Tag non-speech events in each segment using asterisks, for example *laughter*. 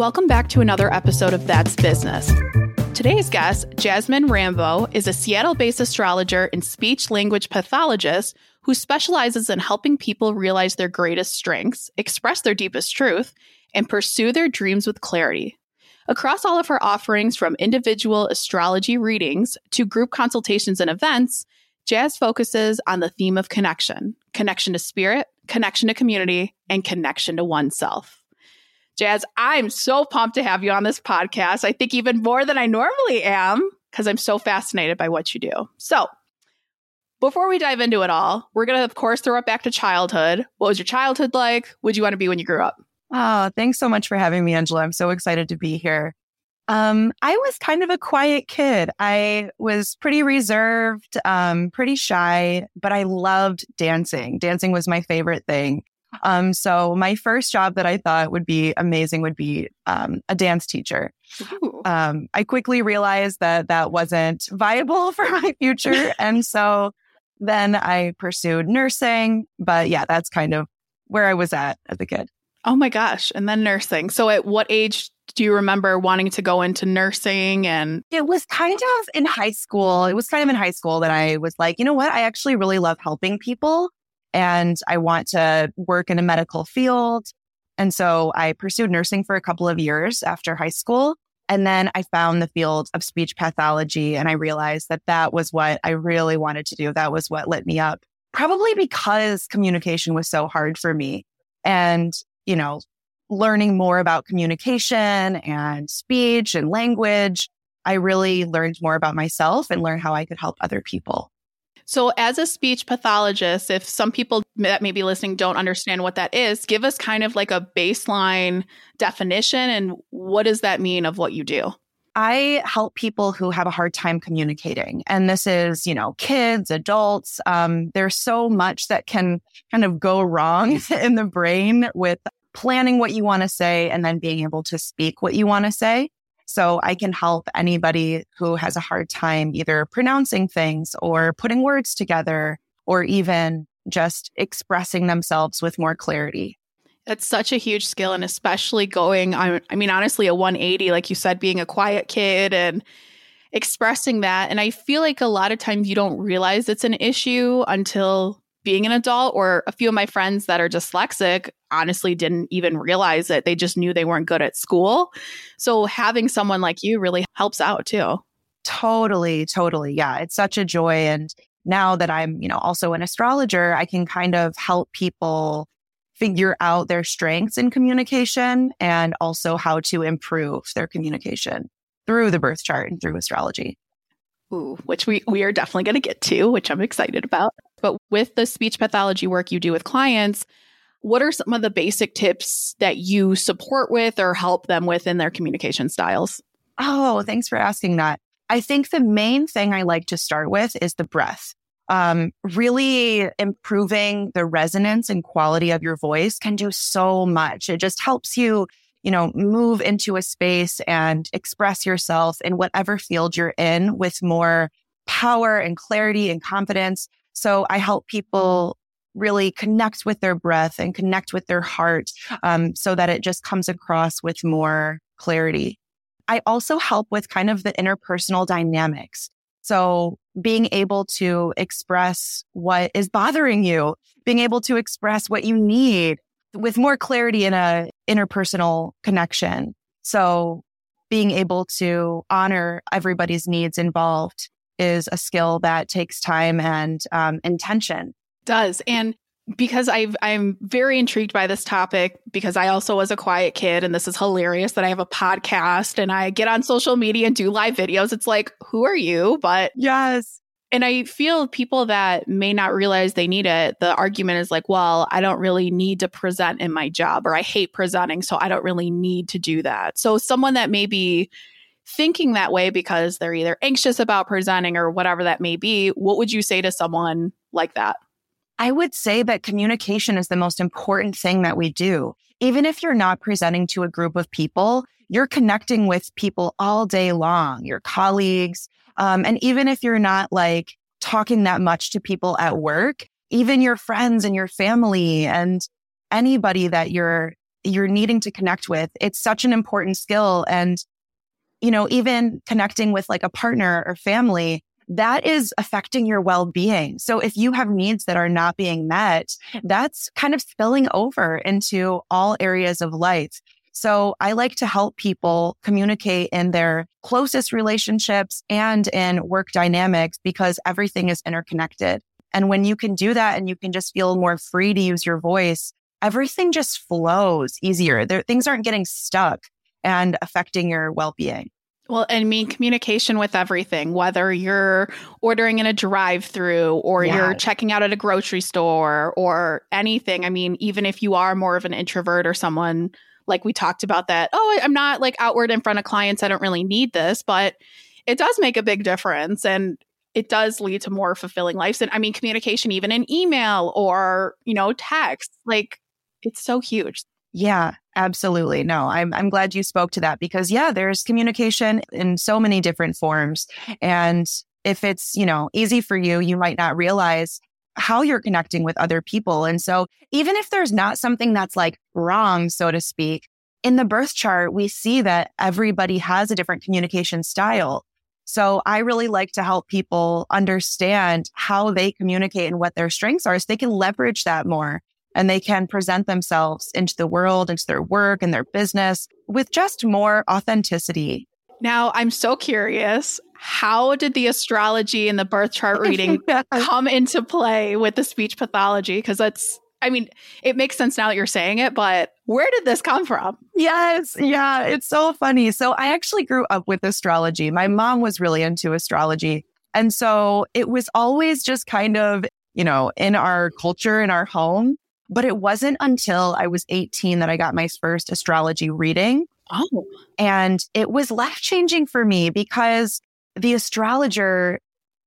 Welcome back to another episode of That's Business. Today's guest, Jazmine Rambeau, is a Seattle based astrologer and speech language pathologist who specializes in helping people realize their greatest strengths, express their deepest truth, and pursue their dreams with clarity. Across all of her offerings, from individual astrology readings to group consultations and events, Jazz focuses on the theme of connection connection to spirit, connection to community, and connection to oneself. Jazz, I'm so pumped to have you on this podcast. I think even more than I normally am because I'm so fascinated by what you do. So, before we dive into it all, we're going to, of course, throw it back to childhood. What was your childhood like? Would you want to be when you grew up? Oh, thanks so much for having me, Angela. I'm so excited to be here. Um, I was kind of a quiet kid. I was pretty reserved, um, pretty shy, but I loved dancing. Dancing was my favorite thing. Um, so my first job that I thought would be amazing would be um, a dance teacher. Um, I quickly realized that that wasn't viable *laughs* for my future, *laughs* and so then I pursued nursing. But yeah, that's kind of where I was at as a kid. Oh my gosh. And then nursing. So at what age do you remember wanting to go into nursing and it was kind of in high school. It was kind of in high school that I was like, you know what? I actually really love helping people and I want to work in a medical field. And so I pursued nursing for a couple of years after high school. And then I found the field of speech pathology and I realized that that was what I really wanted to do. That was what lit me up. Probably because communication was so hard for me. And you know, learning more about communication and speech and language, I really learned more about myself and learned how I could help other people. So, as a speech pathologist, if some people that may be listening don't understand what that is, give us kind of like a baseline definition and what does that mean of what you do? I help people who have a hard time communicating. And this is, you know, kids, adults. Um, there's so much that can kind of go wrong *laughs* in the brain with planning what you want to say and then being able to speak what you want to say. So I can help anybody who has a hard time either pronouncing things or putting words together or even just expressing themselves with more clarity. That's such a huge skill, and especially going, I, I mean, honestly, a 180, like you said, being a quiet kid and expressing that. And I feel like a lot of times you don't realize it's an issue until being an adult, or a few of my friends that are dyslexic honestly didn't even realize it. They just knew they weren't good at school. So having someone like you really helps out too. Totally, totally. Yeah, it's such a joy. And now that I'm, you know, also an astrologer, I can kind of help people figure out their strengths in communication and also how to improve their communication through the birth chart and through astrology. Ooh, which we, we are definitely going to get to, which I'm excited about. But with the speech pathology work you do with clients, what are some of the basic tips that you support with or help them with in their communication styles? Oh, thanks for asking that. I think the main thing I like to start with is the breath um, really improving the resonance and quality of your voice can do so much. It just helps you, you know, move into a space and express yourself in whatever field you're in with more power and clarity and confidence. So I help people really connect with their breath and connect with their heart um, so that it just comes across with more clarity. I also help with kind of the interpersonal dynamics. So being able to express what is bothering you, being able to express what you need with more clarity in a interpersonal connection. So being able to honor everybody's needs involved is a skill that takes time and um, intention. Does. And because I've, I'm very intrigued by this topic because I also was a quiet kid and this is hilarious that I have a podcast and I get on social media and do live videos. It's like, who are you? But yes. And I feel people that may not realize they need it, the argument is like, well, I don't really need to present in my job or I hate presenting, so I don't really need to do that. So someone that may be thinking that way because they're either anxious about presenting or whatever that may be, what would you say to someone like that? I would say that communication is the most important thing that we do. Even if you're not presenting to a group of people, you're connecting with people all day long, your colleagues. Um, and even if you're not like talking that much to people at work, even your friends and your family and anybody that you're you're needing to connect with. It's such an important skill. And, you know, even connecting with like a partner or family, that is affecting your well being. So if you have needs that are not being met, that's kind of spilling over into all areas of life. So I like to help people communicate in their closest relationships and in work dynamics because everything is interconnected. And when you can do that and you can just feel more free to use your voice, everything just flows easier. There, things aren't getting stuck and affecting your well being. Well, I mean, communication with everything, whether you're ordering in a drive through or yes. you're checking out at a grocery store or anything. I mean, even if you are more of an introvert or someone like we talked about that, oh, I'm not like outward in front of clients. I don't really need this, but it does make a big difference. And it does lead to more fulfilling lives. And I mean, communication, even in email or, you know, text, like it's so huge. Yeah, absolutely. No, I'm I'm glad you spoke to that because yeah, there's communication in so many different forms. And if it's, you know, easy for you, you might not realize how you're connecting with other people. And so even if there's not something that's like wrong, so to speak, in the birth chart, we see that everybody has a different communication style. So I really like to help people understand how they communicate and what their strengths are so they can leverage that more and they can present themselves into the world, into their work and their business with just more authenticity. Now, I'm so curious. How did the astrology and the birth chart *laughs* reading come into play with the speech pathology? Because that's, I mean, it makes sense now that you're saying it, but where did this come from? Yes. Yeah. It's so funny. So I actually grew up with astrology. My mom was really into astrology. And so it was always just kind of, you know, in our culture, in our home. But it wasn't until I was 18 that I got my first astrology reading. Oh. And it was life changing for me because the astrologer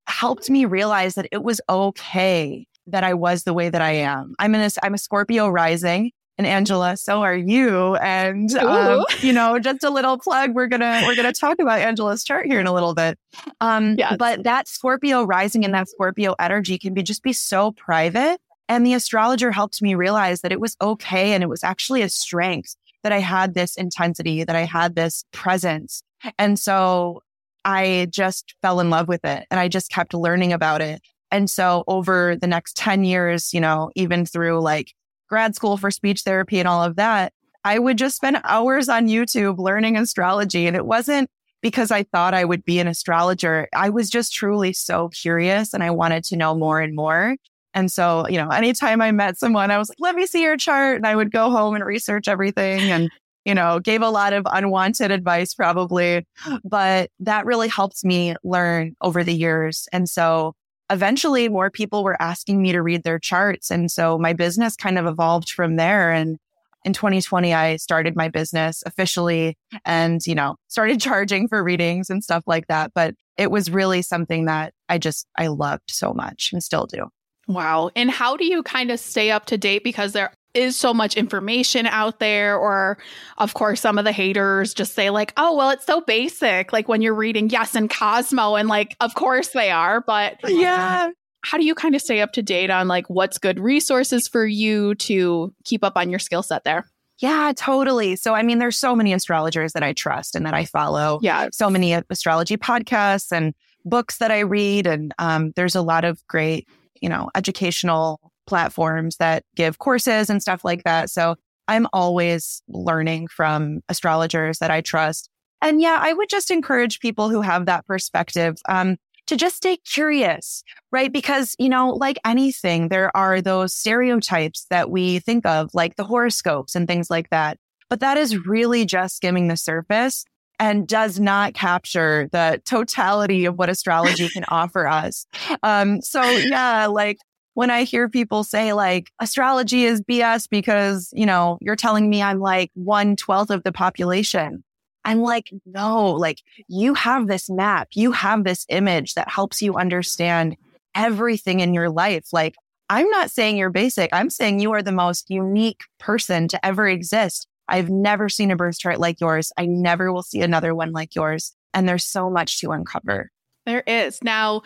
helped me realize that it was okay that I was the way that I am. I'm in a, I'm a Scorpio rising and Angela, so are you. And um, you know, just a little plug. We're gonna we're gonna talk about Angela's chart here in a little bit. Um, yes. but that Scorpio rising and that Scorpio energy can be just be so private and the astrologer helped me realize that it was okay. And it was actually a strength that I had this intensity, that I had this presence. And so I just fell in love with it and I just kept learning about it. And so over the next 10 years, you know, even through like grad school for speech therapy and all of that, I would just spend hours on YouTube learning astrology. And it wasn't because I thought I would be an astrologer. I was just truly so curious and I wanted to know more and more. And so, you know, anytime I met someone, I was like, let me see your chart. And I would go home and research everything and, you know, gave a lot of unwanted advice probably. But that really helped me learn over the years. And so eventually more people were asking me to read their charts. And so my business kind of evolved from there. And in 2020, I started my business officially and, you know, started *laughs* charging for readings and stuff like that. But it was really something that I just, I loved so much and still do. Wow. And how do you kind of stay up to date? Because there is so much information out there. Or, of course, some of the haters just say, like, oh, well, it's so basic. Like when you're reading Yes and Cosmo, and like, of course they are. But yeah. How do you kind of stay up to date on like what's good resources for you to keep up on your skill set there? Yeah, totally. So, I mean, there's so many astrologers that I trust and that I follow. Yeah. So many astrology podcasts and books that I read. And um, there's a lot of great you know, educational platforms that give courses and stuff like that. So I'm always learning from astrologers that I trust. And yeah, I would just encourage people who have that perspective um, to just stay curious, right? Because, you know, like anything, there are those stereotypes that we think of, like the horoscopes and things like that. But that is really just skimming the surface and does not capture the totality of what astrology can offer us. Um, so yeah, like when I hear people say like astrology is BS because, you know, you're telling me I'm like one twelfth of the population. I'm like, no, like you have this map, you have this image that helps you understand everything in your life. Like I'm not saying you're basic. I'm saying you are the most unique person to ever exist. I've never seen a birth chart like yours. I never will see another one like yours. And there's so much to uncover. There is. Now,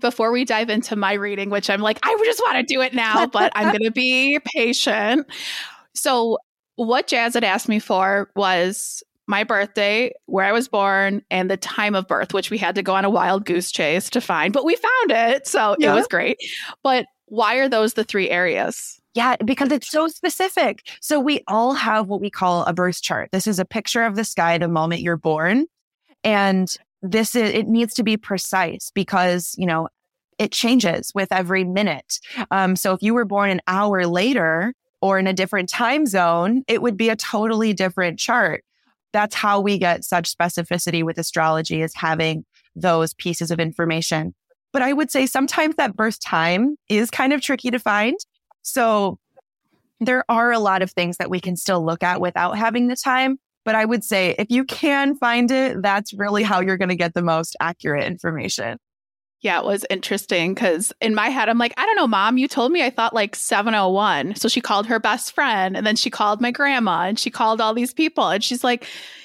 before we dive into my reading, which I'm like, I just want to do it now, *laughs* but I'm going to be patient. So, what Jazz had asked me for was my birthday, where I was born, and the time of birth, which we had to go on a wild goose chase to find, but we found it. So yeah. it was great. But why are those the three areas? Yeah, because it's so specific. So we all have what we call a birth chart. This is a picture of the sky the moment you're born. And this is, it needs to be precise because, you know, it changes with every minute. Um, so if you were born an hour later or in a different time zone, it would be a totally different chart. That's how we get such specificity with astrology is having those pieces of information. But I would say sometimes that birth time is kind of tricky to find. So there are a lot of things that we can still look at without having the time. But I would say if you can find it, that's really how you're going to get the most accurate information. Yeah, it was interesting because in my head, I'm like, I don't know, mom, you told me I thought like 701. So she called her best friend and then she called my grandma and she called all these people. And she's like,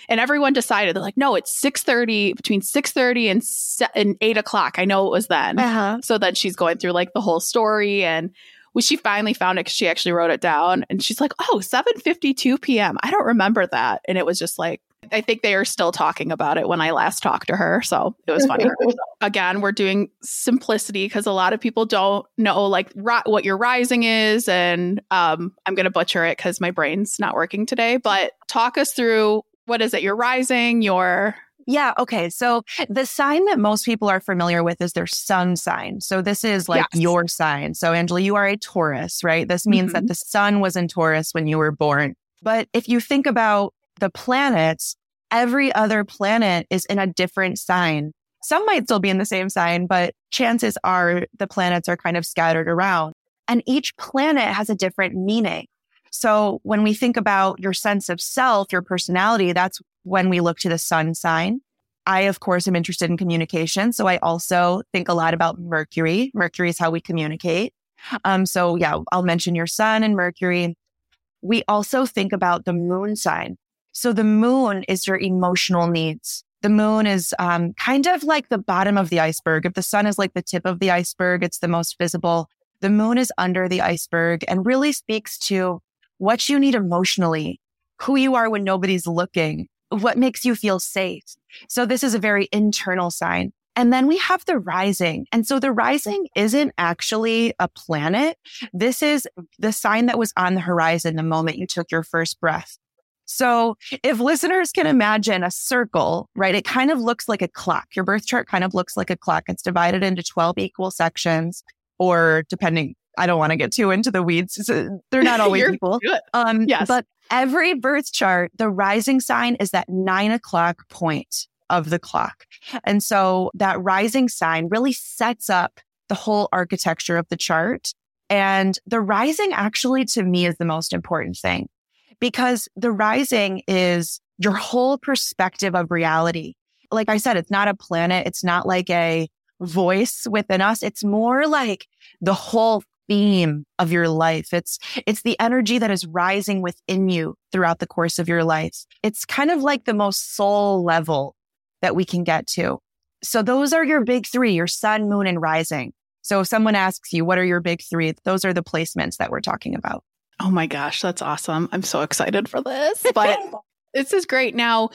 and everyone decided, they're like, no, it's 630, between 630 and, se- and 8 o'clock. I know it was then. Uh-huh. So then she's going through like the whole story and when she finally found it because she actually wrote it down and she's like, oh, 7.52 p.m. I don't remember that. And it was just like, I think they are still talking about it when I last talked to her. So it was funny. *laughs* Again, we're doing simplicity because a lot of people don't know like ri- what your rising is. And um, I'm going to butcher it because my brain's not working today. But talk us through what is it? Your rising, your. Yeah. Okay. So the sign that most people are familiar with is their sun sign. So this is like yes. your sign. So, Angela, you are a Taurus, right? This means mm-hmm. that the sun was in Taurus when you were born. But if you think about the planets, every other planet is in a different sign. Some might still be in the same sign, but chances are the planets are kind of scattered around. And each planet has a different meaning. So when we think about your sense of self, your personality, that's when we look to the sun sign. I, of course, am interested in communication. So I also think a lot about Mercury. Mercury is how we communicate. Um, so yeah, I'll mention your sun and Mercury. We also think about the moon sign. So the moon is your emotional needs. The moon is um, kind of like the bottom of the iceberg. If the sun is like the tip of the iceberg, it's the most visible. The moon is under the iceberg and really speaks to what you need emotionally, who you are when nobody's looking, what makes you feel safe. So this is a very internal sign. And then we have the rising. And so the rising isn't actually a planet. This is the sign that was on the horizon the moment you took your first breath. So if listeners can imagine a circle, right, it kind of looks like a clock. Your birth chart kind of looks like a clock. It's divided into 12 equal sections or depending, I don't want to get too into the weeds. So they're not *laughs* always equal. Um, yes. But every birth chart, the rising sign is that nine o'clock point of the clock. And so that rising sign really sets up the whole architecture of the chart. And the rising actually to me is the most important thing because the rising is your whole perspective of reality. Like I said, it's not a planet. It's not like a voice within us. It's more like the whole theme of your life. It's, it's the energy that is rising within you throughout the course of your life. It's kind of like the most soul level that we can get to. So those are your big three, your sun, moon, and rising. So if someone asks you, what are your big three? Those are the placements that we're talking about. Oh my gosh, that's awesome. I'm so excited for this. But *laughs* this is great. Now,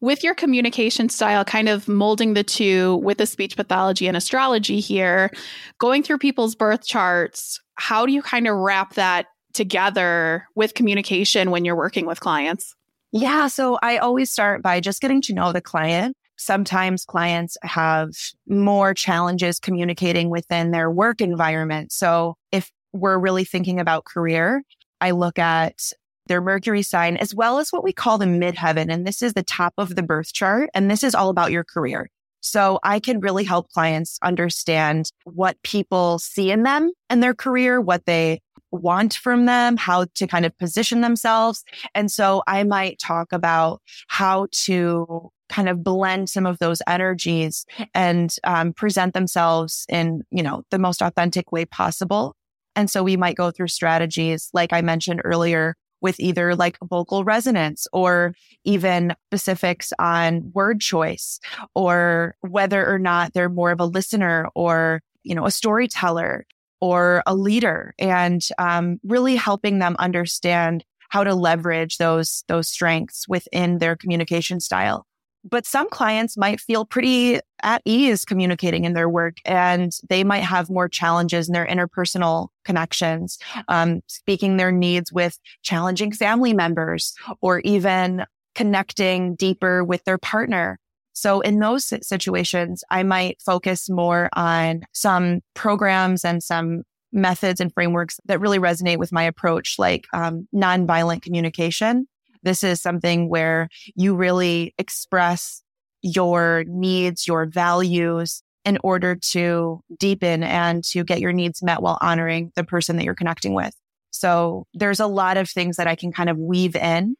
with your communication style, kind of molding the two with the speech pathology and astrology here, going through people's birth charts, how do you kind of wrap that together with communication when you're working with clients? Yeah. So I always start by just getting to know the client. Sometimes clients have more challenges communicating within their work environment. So if we're really thinking about career, I look at their Mercury sign as well as what we call the midheaven. And this is the top of the birth chart. And this is all about your career. So I can really help clients understand what people see in them and their career, what they want from them, how to kind of position themselves. And so I might talk about how to kind of blend some of those energies and um, present themselves in, you know, the most authentic way possible. And so we might go through strategies, like I mentioned earlier, with either like vocal resonance or even specifics on word choice or whether or not they're more of a listener or, you know, a storyteller or a leader and um, really helping them understand how to leverage those, those strengths within their communication style. But some clients might feel pretty at ease communicating in their work and they might have more challenges in their interpersonal connections, um, speaking their needs with challenging family members or even connecting deeper with their partner. So in those situations, I might focus more on some programs and some methods and frameworks that really resonate with my approach, like um, nonviolent communication. This is something where you really express your needs, your values in order to deepen and to get your needs met while honoring the person that you're connecting with. So there's a lot of things that I can kind of weave in.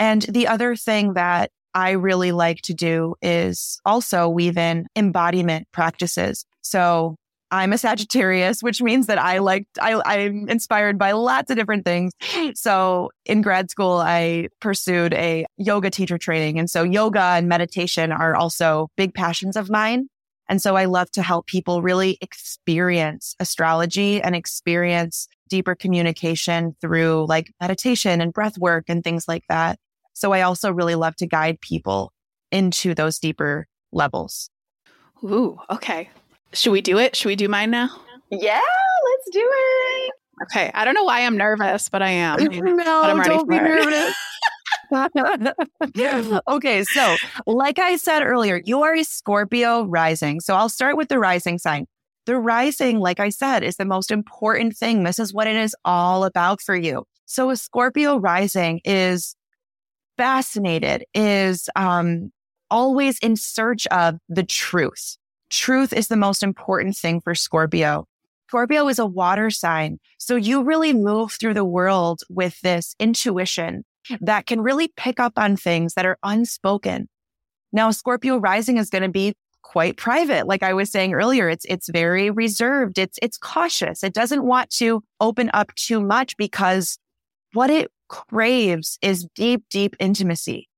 And the other thing that I really like to do is also weave in embodiment practices. So I'm a Sagittarius, which means that I like, I, I'm inspired by lots of different things. So in grad school, I pursued a yoga teacher training. And so yoga and meditation are also big passions of mine. And so I love to help people really experience astrology and experience deeper communication through like meditation and breath work and things like that. So I also really love to guide people into those deeper levels. Ooh, okay. Should we do it? Should we do mine now? Yeah, let's do it. Okay. I don't know why I'm nervous, but I am. *laughs* no, I'm don't be nervous. *laughs* *laughs* okay, so like I said earlier, you are a Scorpio rising. So I'll start with the rising sign. The rising, like I said, is the most important thing. This is what it is all about for you. So a Scorpio rising is fascinated, is um, always in search of the truth. Truth is the most important thing for Scorpio. Scorpio is a water sign. So you really move through the world with this intuition that can really pick up on things that are unspoken. Now, Scorpio rising is going to be quite private. Like I was saying earlier, it's, it's very reserved. It's, it's cautious. It doesn't want to open up too much because what it craves is deep, deep intimacy.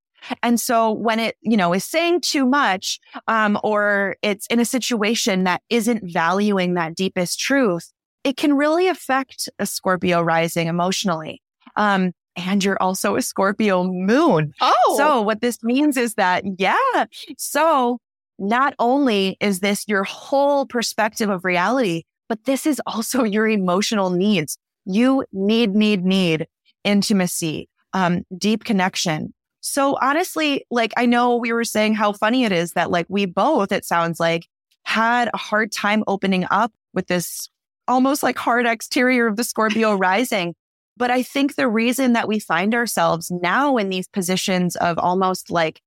And so when it, you know, is saying too much, um, or it's in a situation that isn't valuing that deepest truth, it can really affect a Scorpio rising emotionally. Um, and you're also a Scorpio moon. Oh. So what this means is that, yeah. So not only is this your whole perspective of reality, but this is also *laughs* your emotional needs. You need, need, need intimacy, um, deep connection, so honestly, like I know we were saying how funny it is that like we both, it sounds like, had a hard time opening up with this almost like hard exterior of the Scorpio *laughs* rising. But I think the reason that we find ourselves now in these positions of almost like,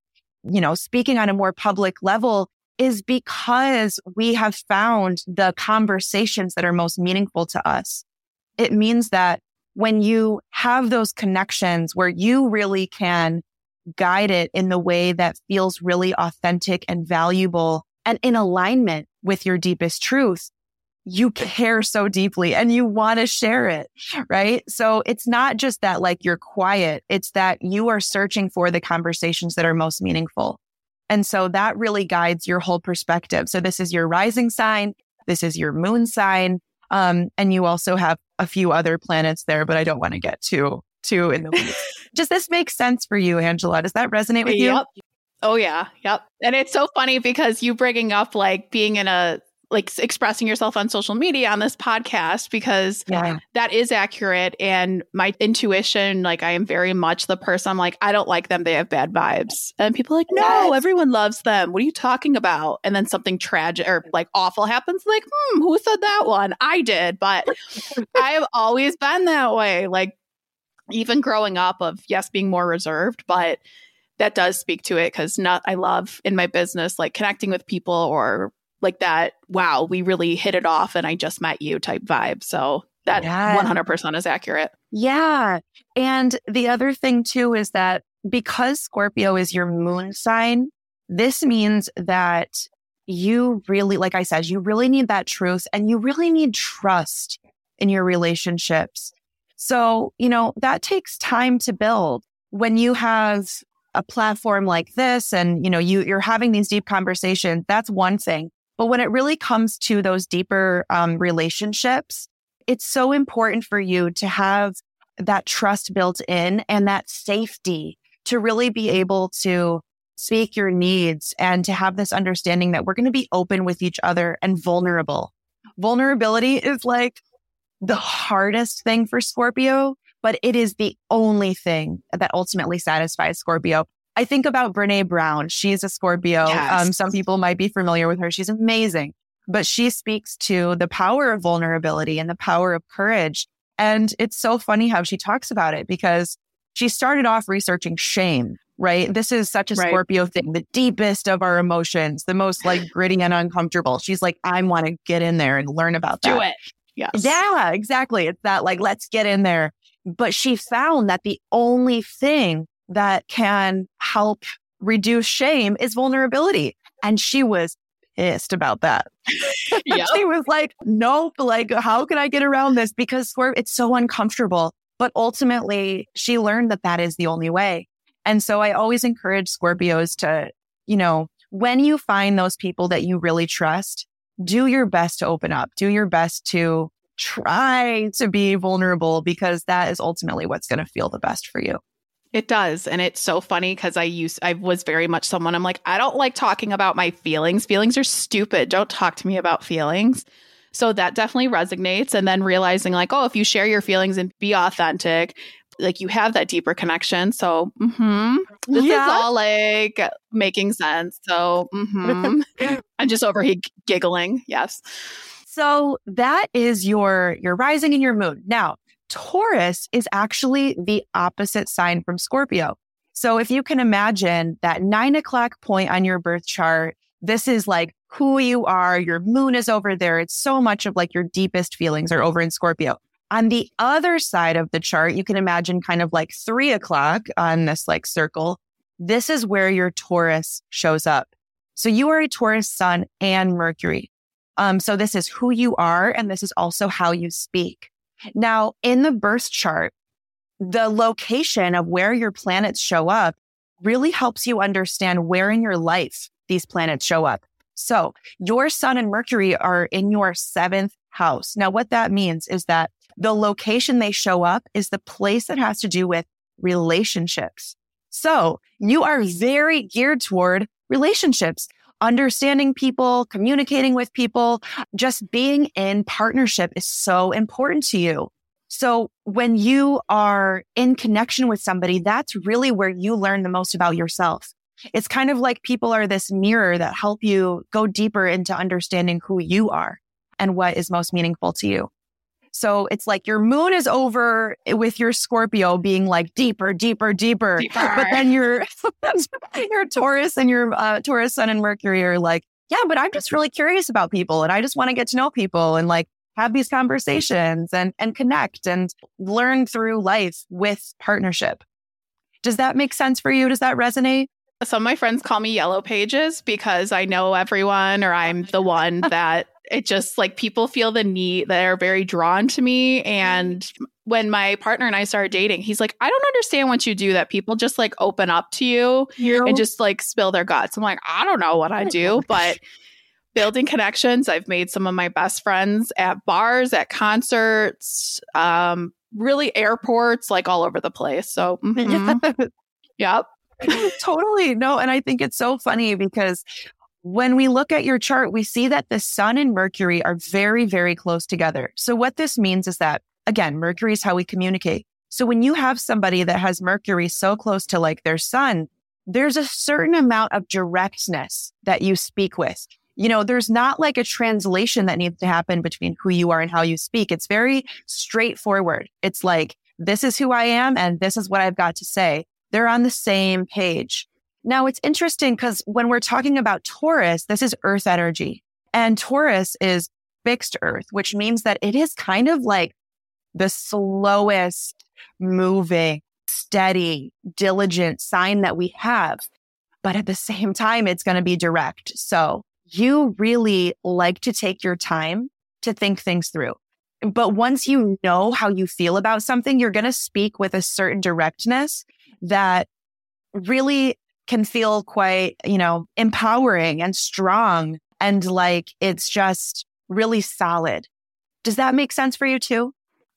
you know, speaking on a more public level is because we have found the conversations that are most meaningful to us. It means that when you have those connections where you really can guide it in the way that feels really authentic and valuable and in alignment with your deepest truth, you care so deeply and you want to share it, right? So it's not just that like you're quiet. It's that you are searching for the conversations that are most meaningful. And so that really guides your whole perspective. So this is your rising sign. This is your moon sign. Um, and you also have a few other planets there, but I don't want to get too, too in the weeds. Does this make sense for you, Angela? Does that resonate with you? Yep. Oh yeah, yep. And it's so funny because you bringing up like being in a like expressing yourself on social media on this podcast because yeah. that is accurate and my intuition like I am very much the person I'm like I don't like them they have bad vibes and people are like no yes. everyone loves them what are you talking about and then something tragic or like awful happens like hmm who said that one I did but *laughs* I have always been that way like even growing up of yes being more reserved but that does speak to it because not i love in my business like connecting with people or like that wow we really hit it off and i just met you type vibe. So that yeah. 100% is accurate. Yeah. And the other thing too is that because scorpio is your moon sign this means that you really like i said you really need that truth and you really need trust in your relationships so, you know, that takes time to build. When you have a platform like this and, you know, you, you're having these deep conversations, that's one thing. But when it really comes to those deeper um, relationships, it's so important for you to have that trust built in and that safety to really be able to speak your needs and to have this understanding that we're going to be open with each other and vulnerable. Vulnerability is like the hardest thing for Scorpio, but it is the only thing that ultimately satisfies Scorpio. I think about Brene Brown. She's a Scorpio. Um, yes. Um, some people might be familiar with her. She's amazing, but she speaks to the power of vulnerability and the power of courage. And it's so funny how she talks about it because she started off researching shame, right? This is such a right. Scorpio thing, the deepest of our emotions, the most like gritty and uncomfortable. She's like, I want to get in there and learn about that. Do it. Yes. Yeah, exactly. It's that like, let's get in there. But she found that the only thing that can help reduce shame is vulnerability. And she was pissed about that. *laughs* Yep. she was like, nope, like, how can I get around this? Because it's so uncomfortable. But ultimately, she learned that that is the only way. And so I always encourage Scorpios to, you know, when you find those people that you really trust, do your best to open up, do your best to try to be vulnerable because that is ultimately what's going to feel the best for you. It does. And it's so funny because I used, I was very much someone I'm like, I don't like talking about my feelings. Feelings are stupid. Don't talk to me about feelings. So that definitely resonates. And then realizing, like, oh, if you share your feelings and be authentic, like you have that deeper connection. So, mm-hmm, this yeah. is all like making sense. So, mm-hmm. *laughs* I'm just over here giggling. Yes. So that is your your rising and your moon. Now, Taurus is actually the opposite sign from Scorpio. So if you can imagine that nine o'clock point on your birth chart, this is like who you are. Your moon is over there. It's so much of like your deepest feelings are over in Scorpio. On the other side of the chart, you can imagine kind of like three o'clock on this like circle. This is where your Taurus shows up. So you are a Taurus sun and Mercury. Um, so this is who you are. And this is also how you speak. Now, in the birth chart, the location of where your planets show up really helps you understand where in your life these planets show up. So your sun and Mercury are in your seventh house. Now, what that means is that the location they show up is the place that has to do with relationships. So you are very geared toward relationships understanding people, communicating with people, just being in partnership is so important to you. So when you are in connection with somebody, that's really where you learn the most about yourself. It's kind of like people are this mirror that help you go deeper into understanding who you are and what is most meaningful to you. So it's like your moon is over with your Scorpio being like deeper, deeper, deeper. deeper. But then your *laughs* your Taurus and your uh, Taurus Sun and Mercury are like, yeah, but I'm just really curious about people and I just want to get to know people and like have these conversations and and connect and learn through life with partnership. Does that make sense for you? Does that resonate? Some of my friends call me Yellow Pages because I know everyone or I'm the one *laughs* that it just like people feel the need that are very drawn to me and when my partner and I started dating, he's like, I don't understand what you do that people just like open up to you, you? and just like spill their guts. I'm like, I don't know what I do, but building connections. I've made some of my best friends at bars, at concerts, um, really airports, like all over the place. So, mm-hmm. *laughs* yep. totally. No, and I think it's so funny because when we look at your chart, we see that the sun and Mercury are very, very close together. So what this means is that, again, Mercury is how we communicate. So when you have somebody that has Mercury so close to like their sun, there's a certain amount of directness that you speak with. You know, there's not like a translation that needs to happen between who you are and how you speak. It's very straightforward. It's like, this is who I am and this is what I've got to say. They're on the same page. Now it's interesting because when we're talking about Taurus, this is earth energy and Taurus is fixed earth, which means that it is kind of like the slowest moving, steady, diligent sign that we have. But at the same time, it's going to be direct. So you really like to take your time to think things through. But once you know how you feel about something, you're going to speak with a certain directness that really can feel quite, you know, empowering and strong and like it's just really solid. Does that make sense for you too?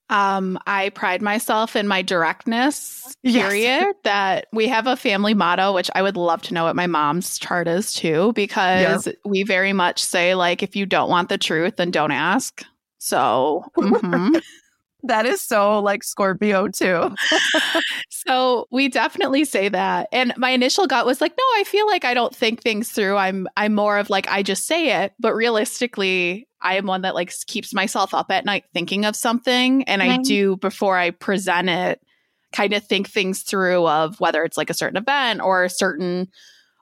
Um, I pride myself in my directness, period. Yes. that we have a family motto, which I would love to know what my mom's chart is too, because yep. we very much say, like, if you don't want the truth, then don't ask. So, mm-hmm. *laughs* that is so like Scorpio too. *laughs* so we definitely say that. And my initial gut was like, no, I feel like I don't think things through. I'm I'm more of like I just say it, but realistically, I am one that like keeps myself up at night thinking of something and I do before I present it kind of think things through of whether it's like a certain event or a certain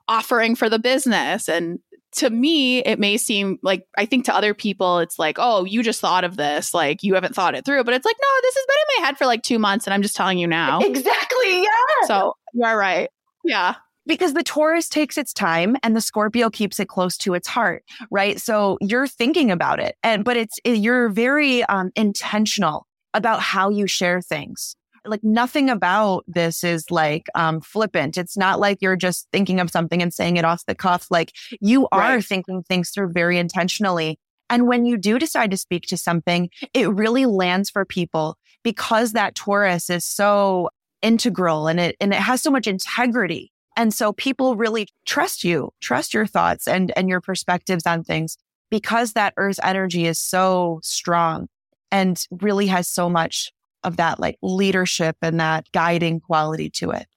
offering for the business and to me it may seem like i think to other people it's like oh you just thought of this like you haven't thought it through but it's like no this has been in my head for like two months and i'm just telling you now exactly yeah so you are right yeah because the Taurus takes its time and the Scorpio keeps it close to its heart, right? So you're thinking about it, and but it's you're very um, intentional about how you share things. Like nothing about this is like um, flippant. It's not like you're just thinking of something and saying it off the cuff. Like you are right. thinking things through very intentionally. And when you do decide to speak to something, it really lands for people because that Taurus is so integral and it and it has so much integrity and so people really trust you, trust your thoughts and, and your perspectives on things because that earth energy is so strong and really has so much of that like leadership and that guiding quality to it.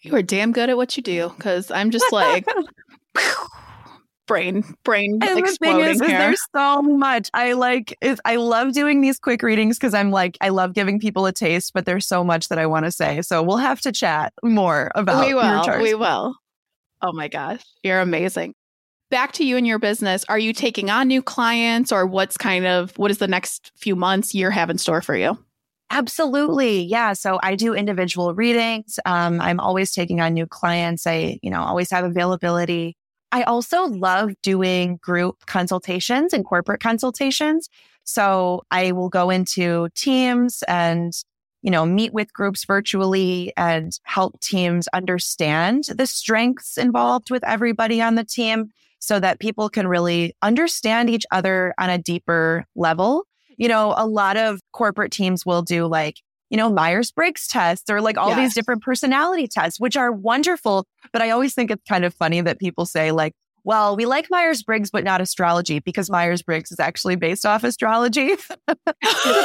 You are damn good at what you do because I'm just like, *laughs* brain brain and the thing is, is, there's so much. I like is i love doing these quick readings because i'm like i love giving people a taste but there's so much that i want to say. So we'll have to chat more about we will we will. Oh my gosh you're amazing. Back to you and your business. Are you taking on new clients or what's kind of what is the next few months year have in store for you Absolutely. Yeah. So I do individual readings. Um, I'm always taking on new clients. I, you know, always have availability. I also love doing group consultations and corporate consultations. So I will go into teams and, you know, meet with groups virtually and help teams understand the strengths involved with everybody on the team so that people can really understand each other on a deeper level. You know, a lot of corporate teams will do like you know, Myers Briggs tests or like all yes. these different personality tests, which are wonderful. But I always think it's kind of funny that people say, like, well, we like Myers Briggs, but not astrology because Myers Briggs is actually based off astrology. *laughs*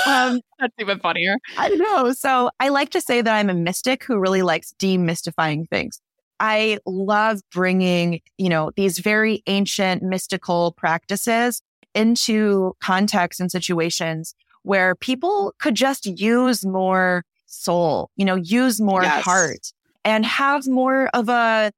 um, *laughs* That's even funnier. I know. So I like to say that I'm a mystic who really likes demystifying things. I love bringing, you know, these very ancient mystical practices into context and situations where people could just use more soul, you know, use more yes. heart and have more of a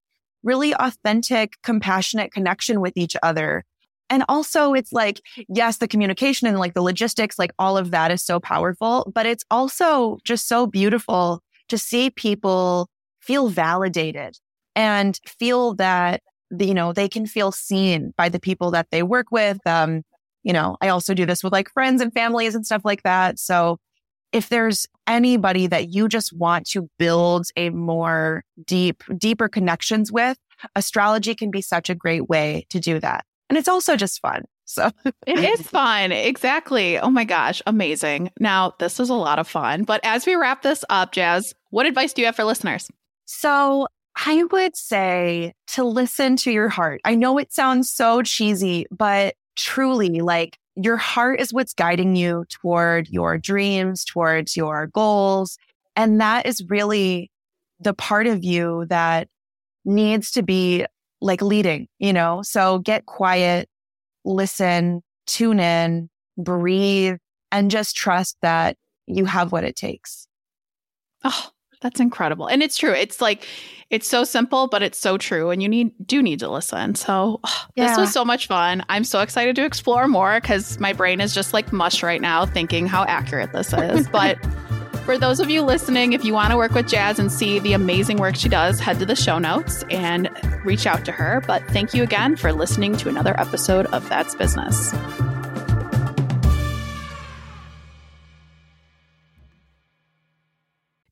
really authentic, compassionate connection with each other. And also it's like, yes, the communication and like the logistics, like all of that is so powerful, but it's also just so beautiful to see people feel validated and feel that, you know, they can feel seen by the people that they work with. Um, you know, I also do this with like friends and families and stuff like that. So if there's anybody that you just want to build a more deep, deeper connections with, astrology can be such a great way to do that. And it's also just fun. So it is *laughs* fun. Exactly. Oh my gosh. Amazing. Now, this was a lot of fun. But as we wrap this up, Jazz, what advice do you have for listeners? So I would say to listen to your heart. I know it sounds so cheesy, but truly like your heart is what's guiding you toward your dreams, towards your goals. And that is really the part of you that needs to be like leading, you know? So get quiet, listen, tune in, breathe, and just trust that you have what it takes. Oh, that's incredible. And it's true. It's like it's so simple, but it's so true. And you need do need to listen. So oh, yeah. this was so much fun. I'm so excited to explore more because my brain is just like mush right now thinking how accurate this is. *laughs* but for those of you listening, if you want to work with Jazz and see the amazing work she does, head to the show notes and reach out to her. But thank you again for listening to another episode of That's Business.